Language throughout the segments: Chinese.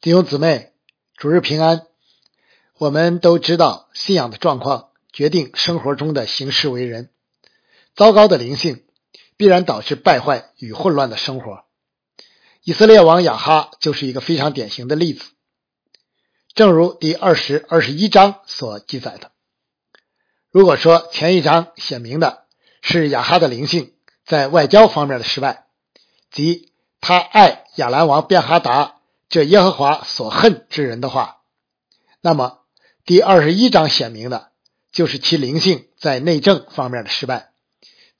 弟兄姊妹，主日平安。我们都知道，信仰的状况决定生活中的行事为人。糟糕的灵性必然导致败坏与混乱的生活。以色列王亚哈就是一个非常典型的例子。正如第二十二十一章所记载的，如果说前一章写明的是亚哈的灵性在外交方面的失败，即他爱亚兰王便哈达。这耶和华所恨之人的话，那么第二十一章显明的，就是其灵性在内政方面的失败，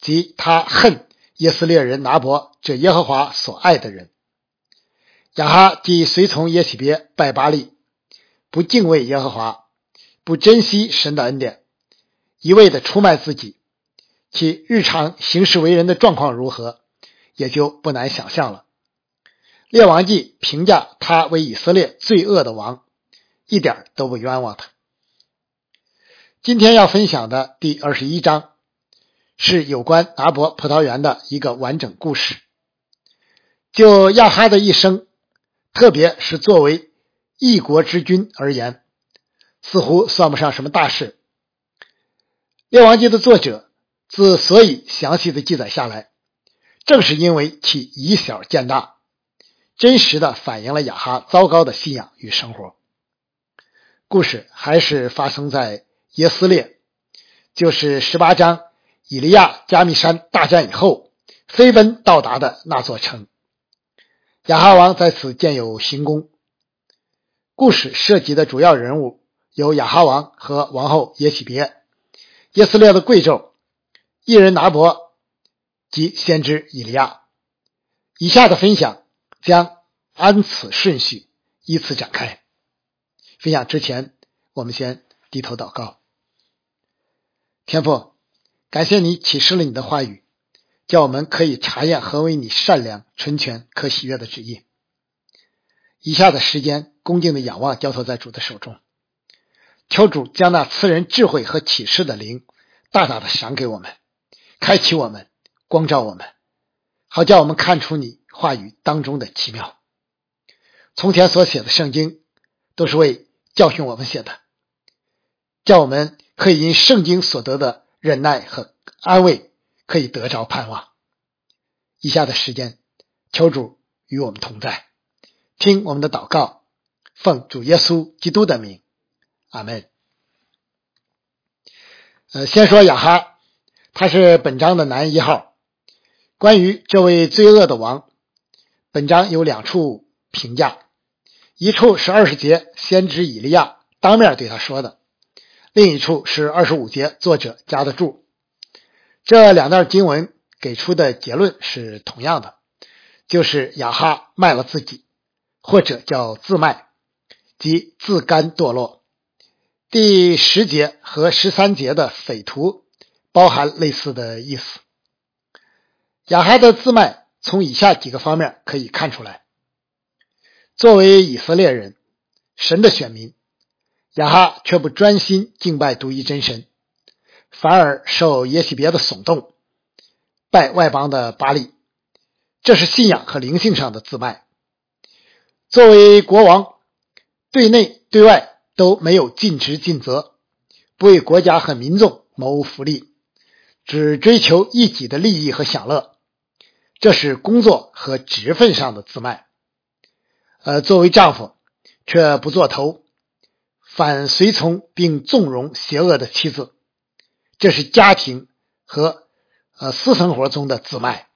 即他恨耶斯列人拿伯这耶和华所爱的人。亚哈既随从耶洗别拜巴利，不敬畏耶和华，不珍惜神的恩典，一味的出卖自己，其日常行事为人的状况如何，也就不难想象了。列王记评价他为以色列罪恶的王，一点都不冤枉他。今天要分享的第二十一章是有关拿伯葡萄园的一个完整故事。就亚哈的一生，特别是作为一国之君而言，似乎算不上什么大事。列王记的作者之所以详细的记载下来，正是因为其以小见大。真实的反映了雅哈糟糕的信仰与生活。故事还是发生在耶斯列，就是十八章以利亚加密山大战以后飞奔到达的那座城。雅哈王在此建有行宫。故事涉及的主要人物有雅哈王和王后耶喜别、耶斯列的贵胄、一人拿伯及先知以利亚。以下的分享。将按此顺序依次展开。分享之前，我们先低头祷告。天父，感谢你启示了你的话语，叫我们可以查验何为你善良、纯全、可喜悦的旨意。以下的时间，恭敬的仰望，交托在主的手中。求主将那赐人智慧和启示的灵，大大的赏给我们，开启我们，光照我们，好叫我们看出你。话语当中的奇妙，从前所写的圣经都是为教训我们写的，叫我们可以因圣经所得的忍耐和安慰，可以得着盼望。以下的时间，求主与我们同在，听我们的祷告，奉主耶稣基督的名，阿门。呃，先说亚哈，他是本章的男一号。关于这位罪恶的王。本章有两处评价，一处是二十节先知以利亚当面对他说的，另一处是二十五节作者加的注。这两段经文给出的结论是同样的，就是雅哈卖了自己，或者叫自卖，即自甘堕落。第十节和十三节的匪徒包含类似的意思。雅哈的自卖。从以下几个方面可以看出来：作为以色列人，神的选民，亚哈却不专心敬拜独一真神，反而受耶洗别的耸动，拜外邦的巴利，这是信仰和灵性上的自卖。作为国王，对内对外都没有尽职尽责，不为国家和民众谋福利，只追求一己的利益和享乐。这是工作和职分上的自卖，呃，作为丈夫却不做头，反随从并纵容邪恶的妻子，这是家庭和呃私生活中的自卖。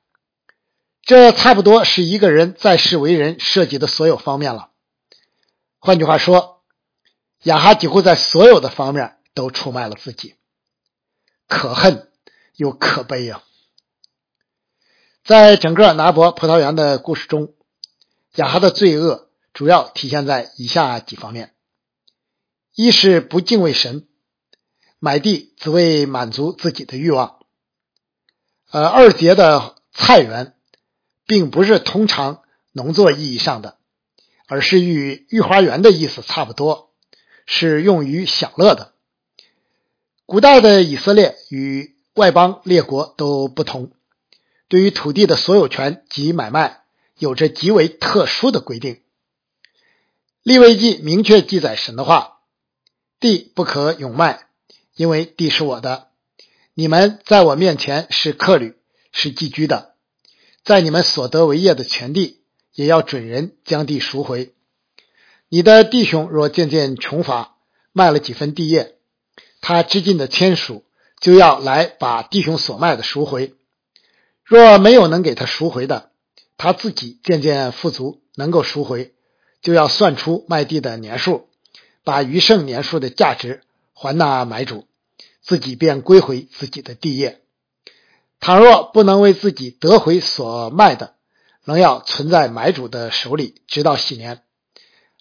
这差不多是一个人在世为人涉及的所有方面了。换句话说，雅哈几乎在所有的方面都出卖了自己，可恨又可悲呀。在整个拿伯葡萄园的故事中，雅哈的罪恶主要体现在以下几方面：一是不敬畏神，买地只为满足自己的欲望。呃，二节的菜园并不是通常农作意义上的，而是与御花园的意思差不多，是用于享乐的。古代的以色列与外邦列国都不同。对于土地的所有权及买卖有着极为特殊的规定。立位记明确记载神的话：“地不可永卖，因为地是我的。你们在我面前是客旅，是寄居的。在你们所得为业的全地，也要准人将地赎回。你的弟兄若渐渐穷乏，卖了几分地业，他知尽的签属就要来把弟兄所卖的赎回。若没有能给他赎回的，他自己渐渐富足，能够赎回。”就要算出卖地的年数，把余剩年数的价值还那买主，自己便归回自己的地业。倘若不能为自己得回所卖的，仍要存在买主的手里，直到喜年。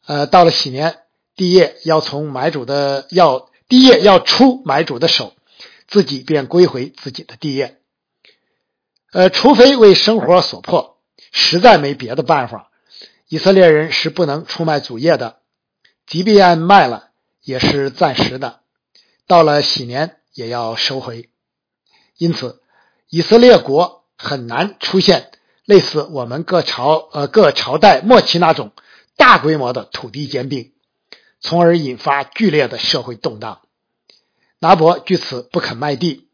呃，到了喜年，地业要从买主的要地业要出买主的手，自己便归回自己的地业。呃，除非为生活所迫，实在没别的办法。以色列人是不能出卖祖业的，即便卖了，也是暂时的。到了喜年，也要收回。因此，以色列国很难出现类似我们各朝呃各朝代末期那种大规模的土地兼并，从而引发剧烈的社会动荡。拿伯据此不肯卖地，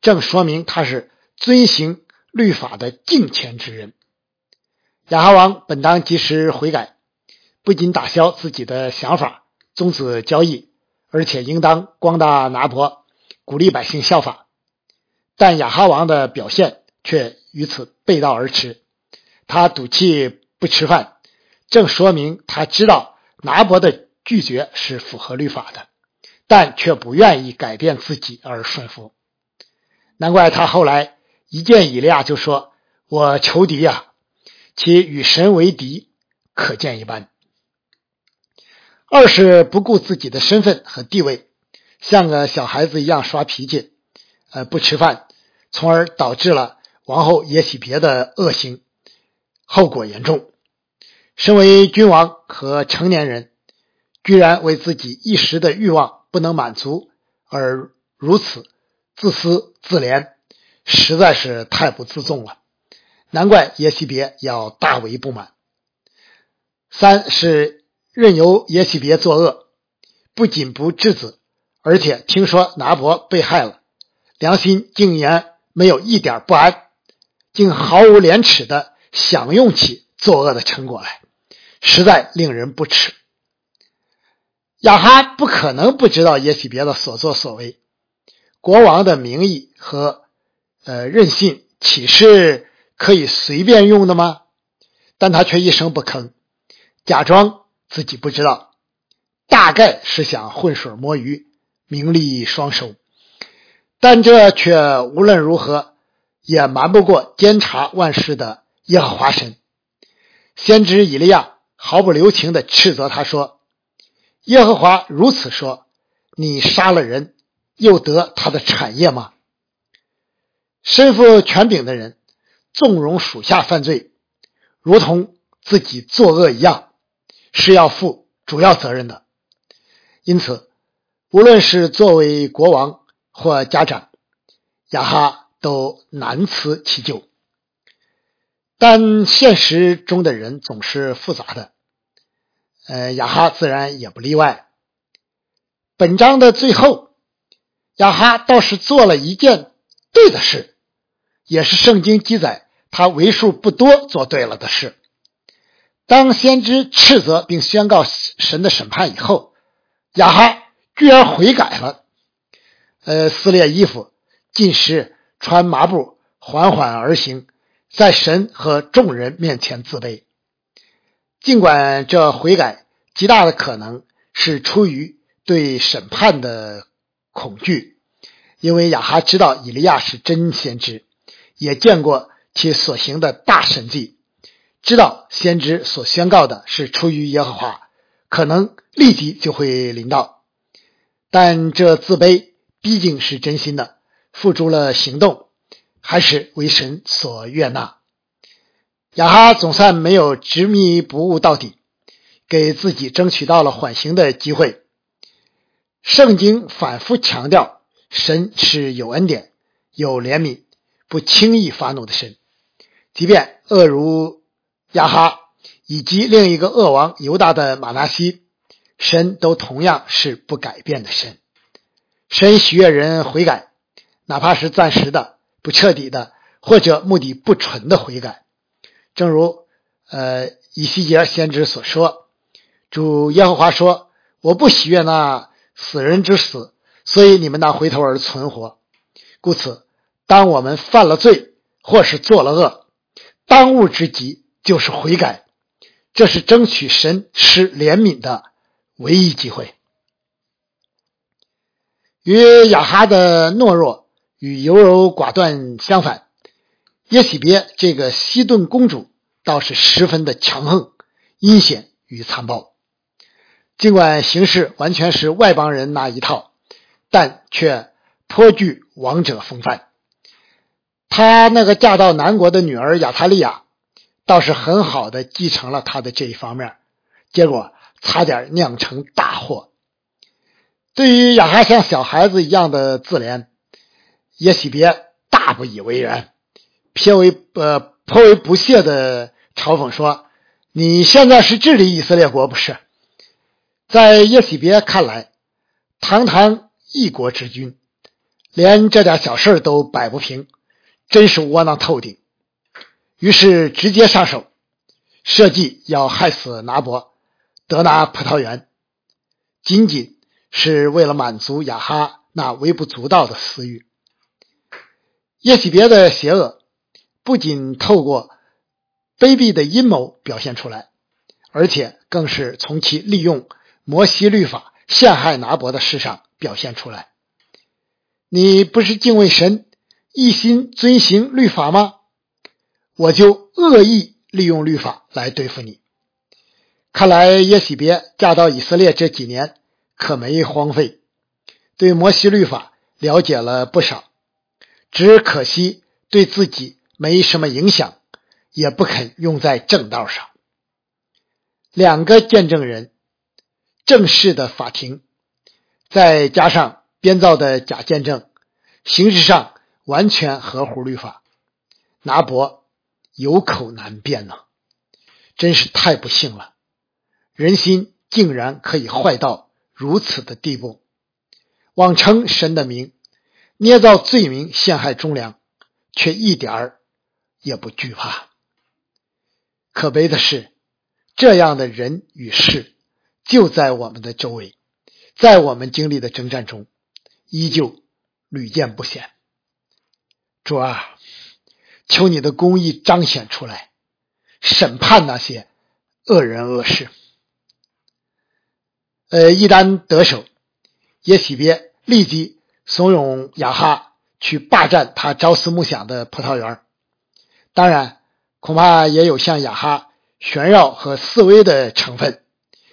正说明他是遵行律法的敬虔之人。亚哈王本当及时悔改，不仅打消自己的想法，终止交易，而且应当光大拿伯，鼓励百姓效法。但亚哈王的表现却与此背道而驰。他赌气不吃饭，正说明他知道拿伯的拒绝是符合律法的，但却不愿意改变自己而顺服。难怪他后来一见以利亚就说：“我仇敌呀！”其与神为敌，可见一斑。二是不顾自己的身份和地位，像个小孩子一样耍脾气，呃，不吃饭，从而导致了王后也许别的恶行，后果严重。身为君王和成年人，居然为自己一时的欲望不能满足而如此自私自怜，实在是太不自重了。难怪耶西别要大为不满。三是任由耶西别作恶，不仅不制止，而且听说拿伯被害了，良心竟然没有一点不安，竟毫无廉耻的享用起作恶的成果来，实在令人不齿。亚哈不可能不知道耶西别的所作所为，国王的名义和呃任性岂是？可以随便用的吗？但他却一声不吭，假装自己不知道，大概是想浑水摸鱼，名利双收。但这却无论如何也瞒不过监察万事的耶和华神。先知以利亚毫不留情地斥责他说：“耶和华如此说，你杀了人，又得他的产业吗？”身负权柄的人。纵容属下犯罪，如同自己作恶一样，是要负主要责任的。因此，无论是作为国王或家长，亚哈都难辞其咎。但现实中的人总是复杂的，呃，亚哈自然也不例外。本章的最后，亚哈倒是做了一件对的事，也是圣经记载。他为数不多做对了的事。当先知斥责并宣告神的审判以后，亚哈居然悔改了，呃，撕裂衣服，进食，穿麻布，缓缓而行，在神和众人面前自卑。尽管这悔改极大的可能是出于对审判的恐惧，因为亚哈知道以利亚是真先知，也见过。其所行的大神迹，知道先知所宣告的是出于耶和华，可能立即就会临到。但这自卑毕竟是真心的，付诸了行动，还是为神所悦纳。亚哈总算没有执迷不悟到底，给自己争取到了缓刑的机会。圣经反复强调，神是有恩典、有怜悯、不轻易发怒的神。即便恶如亚哈，以及另一个恶王犹大的马纳西，神都同样是不改变的神。神喜悦人悔改，哪怕是暂时的、不彻底的，或者目的不纯的悔改。正如呃以西结先知所说：“主耶和华说，我不喜悦那死人之死，所以你们那回头而存活。故此，当我们犯了罪或是做了恶，当务之急就是悔改。”这是争取神施怜悯的唯一机会。与雅哈的懦弱与优柔寡断相反，耶喜别这个西顿公主倒是十分的强横、阴险与残暴。尽管行事完全是外邦人那一套，但却颇具王者风范。她那个嫁到南国的女儿亚塔利亚。倒是很好的继承了他的这一方面，结果差点酿成大祸。对于雅哈像小孩子一样的自怜，耶喜别大不以为然，颇为呃颇为不屑的嘲讽说：“你现在是治理以色列国不是？”在耶喜别看来，堂堂一国之君，连这点小事都摆不平，真是窝囊透顶。于是直接上手，设计要害死拿伯，得拿葡萄园，仅仅是为了满足雅哈那微不足道的私欲。耶喜别的邪恶不仅透过卑鄙的阴谋表现出来，而且更是从其利用摩西律法陷害拿伯的事上表现出来。你不是敬畏神，一心遵行律法吗？我就恶意利用律法来对付你。看来耶喜别嫁到以色列这几年可没荒废，对摩西律法了解了不少，只可惜对自己没什么影响，也不肯用在正道上。两个见证人，正式的法庭，再加上编造的假见证，形式上完全合乎律法。拿伯。有口难辩呐，真是太不幸了！人心竟然可以坏到如此的地步，妄称神的名，捏造罪名陷害忠良，却一点儿也不惧怕。可悲的是，这样的人与事就在我们的周围，在我们经历的征战中，依旧屡见不鲜。主啊！求你的公义彰显出来，审判那些恶人恶事。呃，一旦得手，耶喜别立即怂恿雅哈去霸占他朝思暮想的葡萄园。当然，恐怕也有向雅哈炫耀和示威的成分。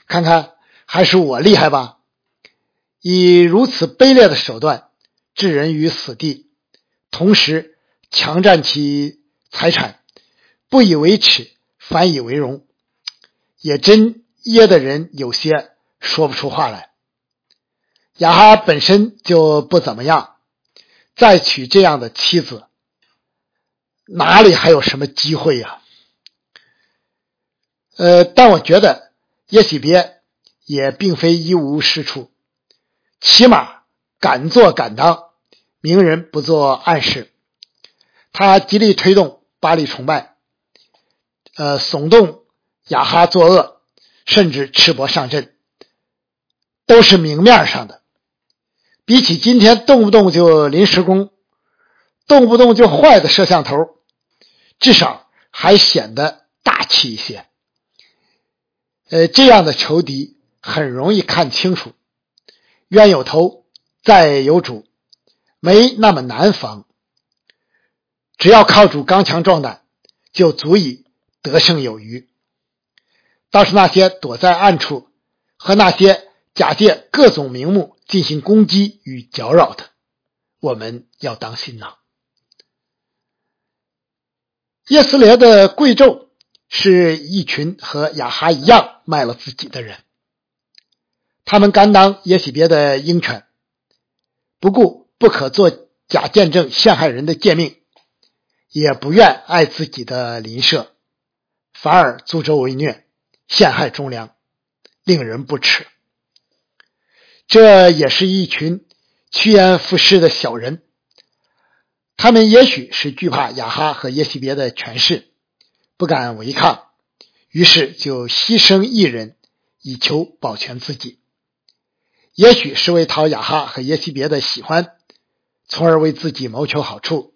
看看，还是我厉害吧！以如此卑劣的手段置人于死地，同时。强占其财产，不以为耻，反以为荣，也真噎得人有些说不出话来。雅哈本身就不怎么样，再娶这样的妻子，哪里还有什么机会呀？呃，但我觉得耶喜别也并非一无是处，起码敢做敢当，明人不做暗事。他极力推动巴黎崇拜，呃，耸动雅哈作恶，甚至赤膊上阵，都是明面上的。比起今天动不动就临时工、动不动就坏的摄像头，至少还显得大气一些。呃，这样的仇敌很容易看清楚，冤有头，债有主，没那么难防。只要靠主刚强壮胆，就足以得胜有余。倒是那些躲在暗处和那些假借各种名目进行攻击与搅扰的，我们要当心呐。叶斯列的贵胄是一群和雅哈一样卖了自己的人，他们甘当耶喜别的鹰犬，不顾不可做假见证陷害人的诫命。也不愿爱自己的邻舍，反而助纣为虐，陷害忠良，令人不齿。这也是一群趋炎附势的小人，他们也许是惧怕雅哈和耶西别的权势，不敢违抗，于是就牺牲一人以求保全自己；也许是为讨雅哈和耶西别的喜欢，从而为自己谋求好处；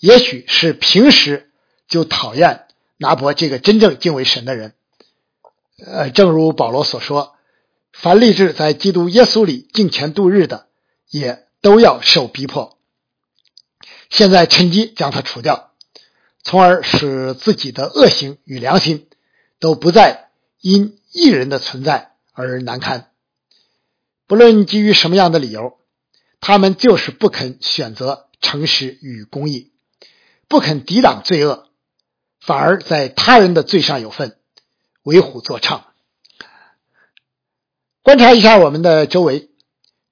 也许是平时就讨厌拿伯这个真正敬畏神的人。呃，正如保罗所说。凡立志在基督耶稣里敬虔度日的，也都要受逼迫。现在趁机将他除掉，从而使自己的恶行与良心都不再因一人的存在而难堪。不论基于什么样的理由，他们就是不肯选择诚实与公义，不肯抵挡罪恶，反而在他人的罪上有份，为虎作伥。观察一下我们的周围，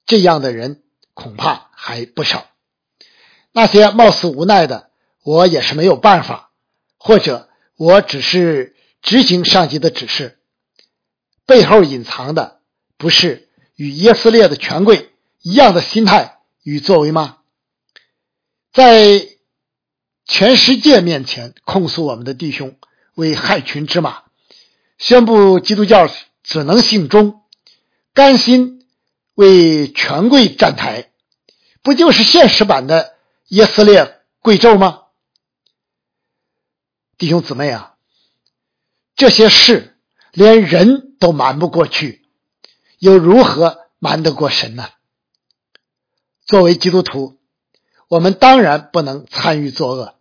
这样的人恐怕还不少。那些貌似无奈的“我也是没有办法”，或者“我只是执行上级的指示”，背后隐藏的不是与耶斯列的权贵一样的心态与作为吗？在全世界面前控诉我们的弟兄为害群之马，宣布基督教只能信忠。甘心为权贵站台，不就是现实版的耶斯列贵胄吗？弟兄姊妹啊，这些事连人都瞒不过去，又如何瞒得过神呢？作为基督徒，我们当然不能参与作恶，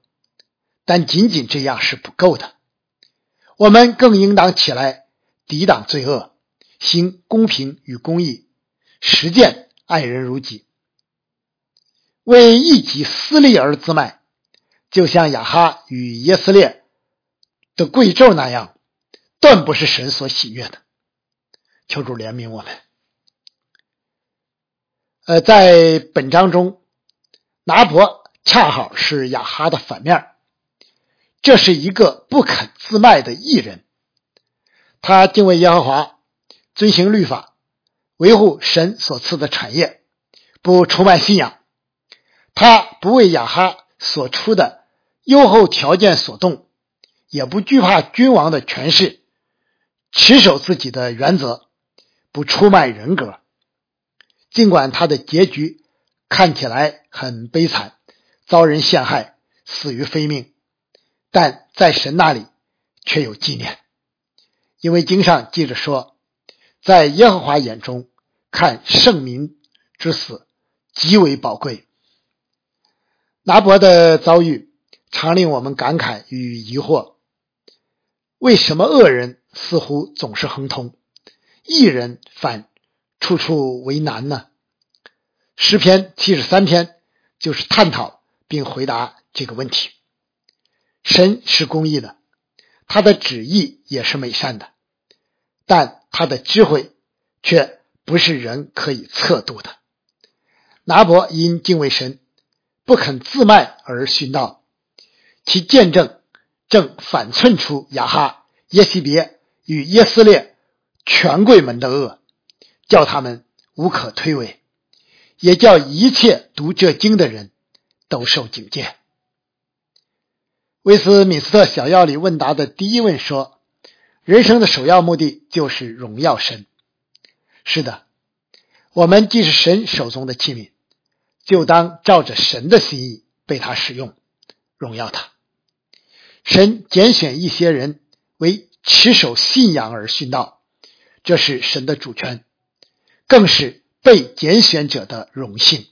但仅仅这样是不够的，我们更应当起来抵挡罪恶。行公平与公义，实践爱人如己，为一己私利而自卖，就像雅哈与耶斯列的贵胄那样，断不是神所喜悦的。求主怜悯我们。呃，在本章中，拿伯恰好是亚哈的反面，这是一个不肯自卖的艺人，他敬畏耶和华。遵行律法，维护神所赐的产业，不出卖信仰。他不为亚哈所出的优厚条件所动，也不惧怕君王的权势，持守自己的原则，不出卖人格。尽管他的结局看起来很悲惨，遭人陷害，死于非命，但在神那里却有纪念，因为经上记着说。在耶和华眼中，看圣民之死极为宝贵。拿伯的遭遇常令我们感慨与疑惑：为什么恶人似乎总是亨通，义人反处处为难呢？诗篇七十三篇就是探讨并回答这个问题。神是公义的，他的旨意也是美善的，但。他的智慧却不是人可以测度的。拿伯因敬畏神，不肯自卖而殉道，其见证正反衬出雅哈、耶西别与耶斯列权贵们的恶，叫他们无可推诿，也叫一切读这经的人都受警戒。威斯敏斯特小要里问答的第一问说。人生的首要目的就是荣耀神。是的，我们既是神手中的器皿，就当照着神的心意被他使用，荣耀他。神拣选一些人为持守信仰而殉道，这是神的主权，更是被拣选者的荣幸。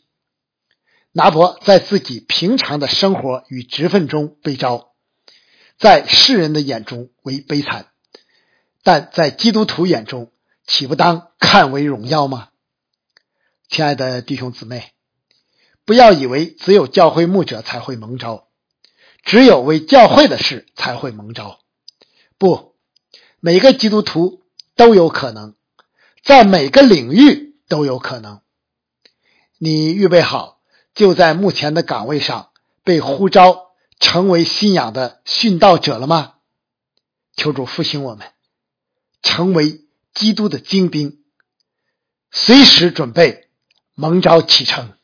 拿伯在自己平常的生活与职分中被招，在世人的眼中为悲惨。但在基督徒眼中，岂不当看为荣耀吗？亲爱的弟兄姊妹，不要以为只有教会牧者才会蒙召，只有为教会的事才会蒙召。不，每个基督徒都有可能，在每个领域都有可能。你预备好，就在目前的岗位上被呼召，成为信仰的殉道者了吗？求主复兴我们。成为基督的精兵，随时准备蒙召启程。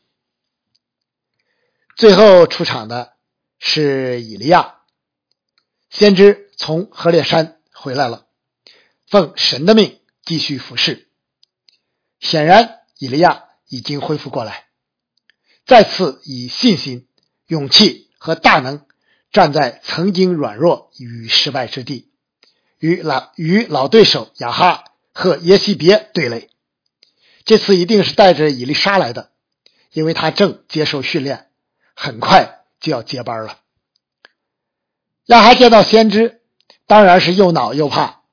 最后出场的是以利亚，先知从河烈山回来了，奉神的命继续服侍。显然，以利亚已经恢复过来，再次以信心、勇气和大能站在曾经软弱与失败之地，与老与老对手亚哈和耶西别对垒。这次一定是带着以利沙来的，因为他正接受训练，很快就要接班了。亚哈见到先知，当然是又恼又怕，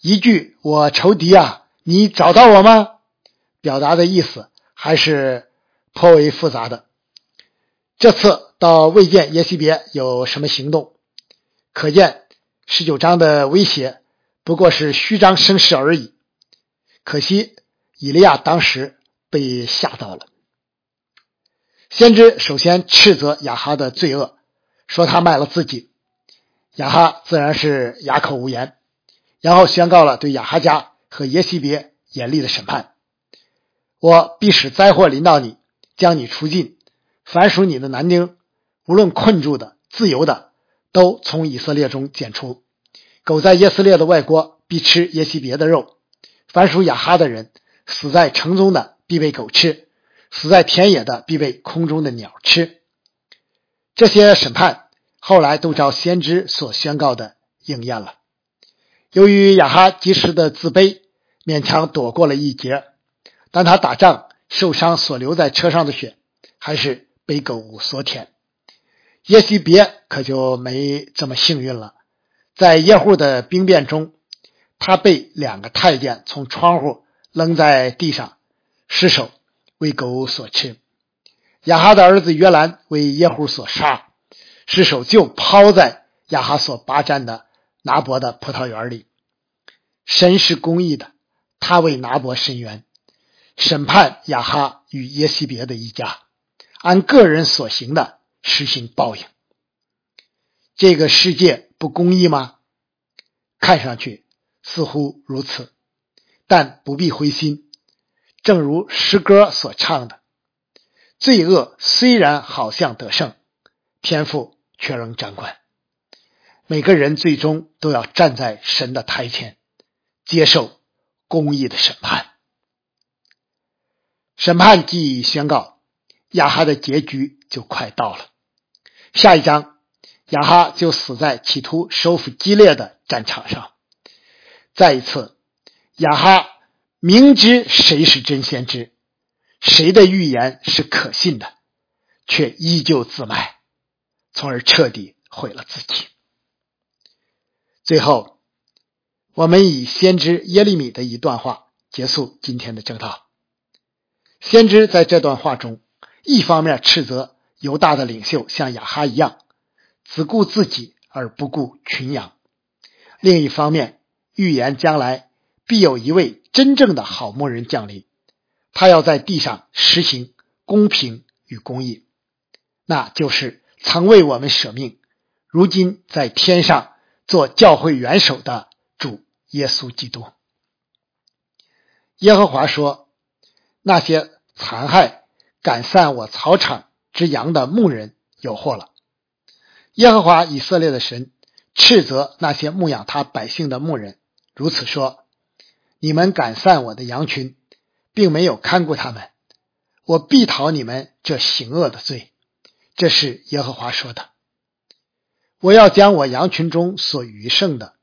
一句“我仇敌啊，你找到我吗？”表达的意思还是颇为复杂的。这次倒未见耶西别有什么行动，可见十九章的威胁不过是虚张声势而已。可惜以利亚当时被吓到了。先知首先斥责亚哈的罪恶，说他卖了自己。亚哈自然是哑口无言，然后宣告了对亚哈家和耶西别严厉的审判。我必使灾祸临到你，将你除尽。凡属你的男丁，无论困住的、自由的，都从以色列中剪除。狗在耶斯列的外国必吃耶西别的肉。凡属亚哈的人，死在城中的必被狗吃，死在田野的必被空中的鸟吃。这些审判后来都照先知所宣告的应验了。由于亚哈及时的自卑，勉强躲过了一劫。但他打仗受伤所留在车上的血，还是被狗所舔。耶西别可就没这么幸运了，在耶户的兵变中，他被两个太监从窗户扔在地上，失手为狗所吃。亚哈的儿子约兰为耶户所杀，尸首就抛在亚哈所霸占的拿伯的葡萄园里。神是公义的，他为拿伯伸冤。审判亚哈与耶西别的一家，按个人所行的实行报应。这个世界不公义吗？看上去似乎如此，但不必灰心。正如诗歌所唱的：“罪恶虽然好像得胜，天赋却仍掌管。”每个人最终都要站在神的台前，接受公义的审判。审判既宣告，亚哈的结局就快到了。下一章，亚哈就死在企图收复激烈的战场上。再一次，亚哈明知谁是真先知，谁的预言是可信的，却依旧自卖，从而彻底毁了自己。最后，我们以先知耶利米的一段话结束今天的正道。先知在这段话中，一方面斥责犹大的领袖像亚哈一样，只顾自己而不顾群羊；另一方面，预言将来必有一位真正的好牧人降临，他要在地上实行公平与公义，那就是曾为我们舍命，如今在天上做教会元首的主耶稣基督。耶和华说。那些残害、赶散我草场之羊的牧人有祸了。耶和华以色列的神斥责那些牧养他百姓的牧人，如此说：“你们赶散我的羊群，并没有看顾他们，我必讨你们这行恶的罪。”这是耶和华说的。我要将我羊群中所余剩的，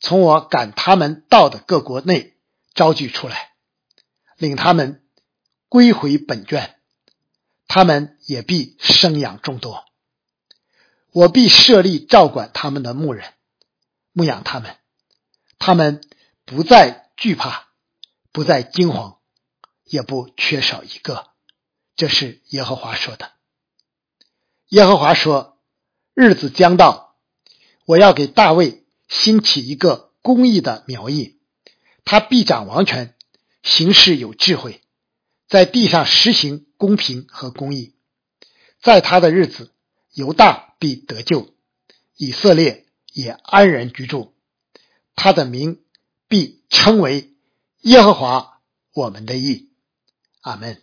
从我赶他们到的各国内招聚出来，领他们。归回本卷，他们也必生养众多。我必设立照管他们的牧人，牧养他们，他们不再惧怕，不再惊慌，也不缺少一个。这是耶和华说的。耶和华说：“日子将到，我要给大卫兴起一个公义的苗裔，他必掌王权，行事有智慧。”在地上实行公平和公义，在他的日子，犹大必得救，以色列也安然居住，他的名必称为耶和华我们的义，阿门。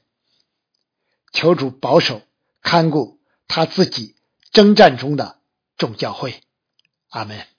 求主保守看顾他自己征战中的众教会，阿门。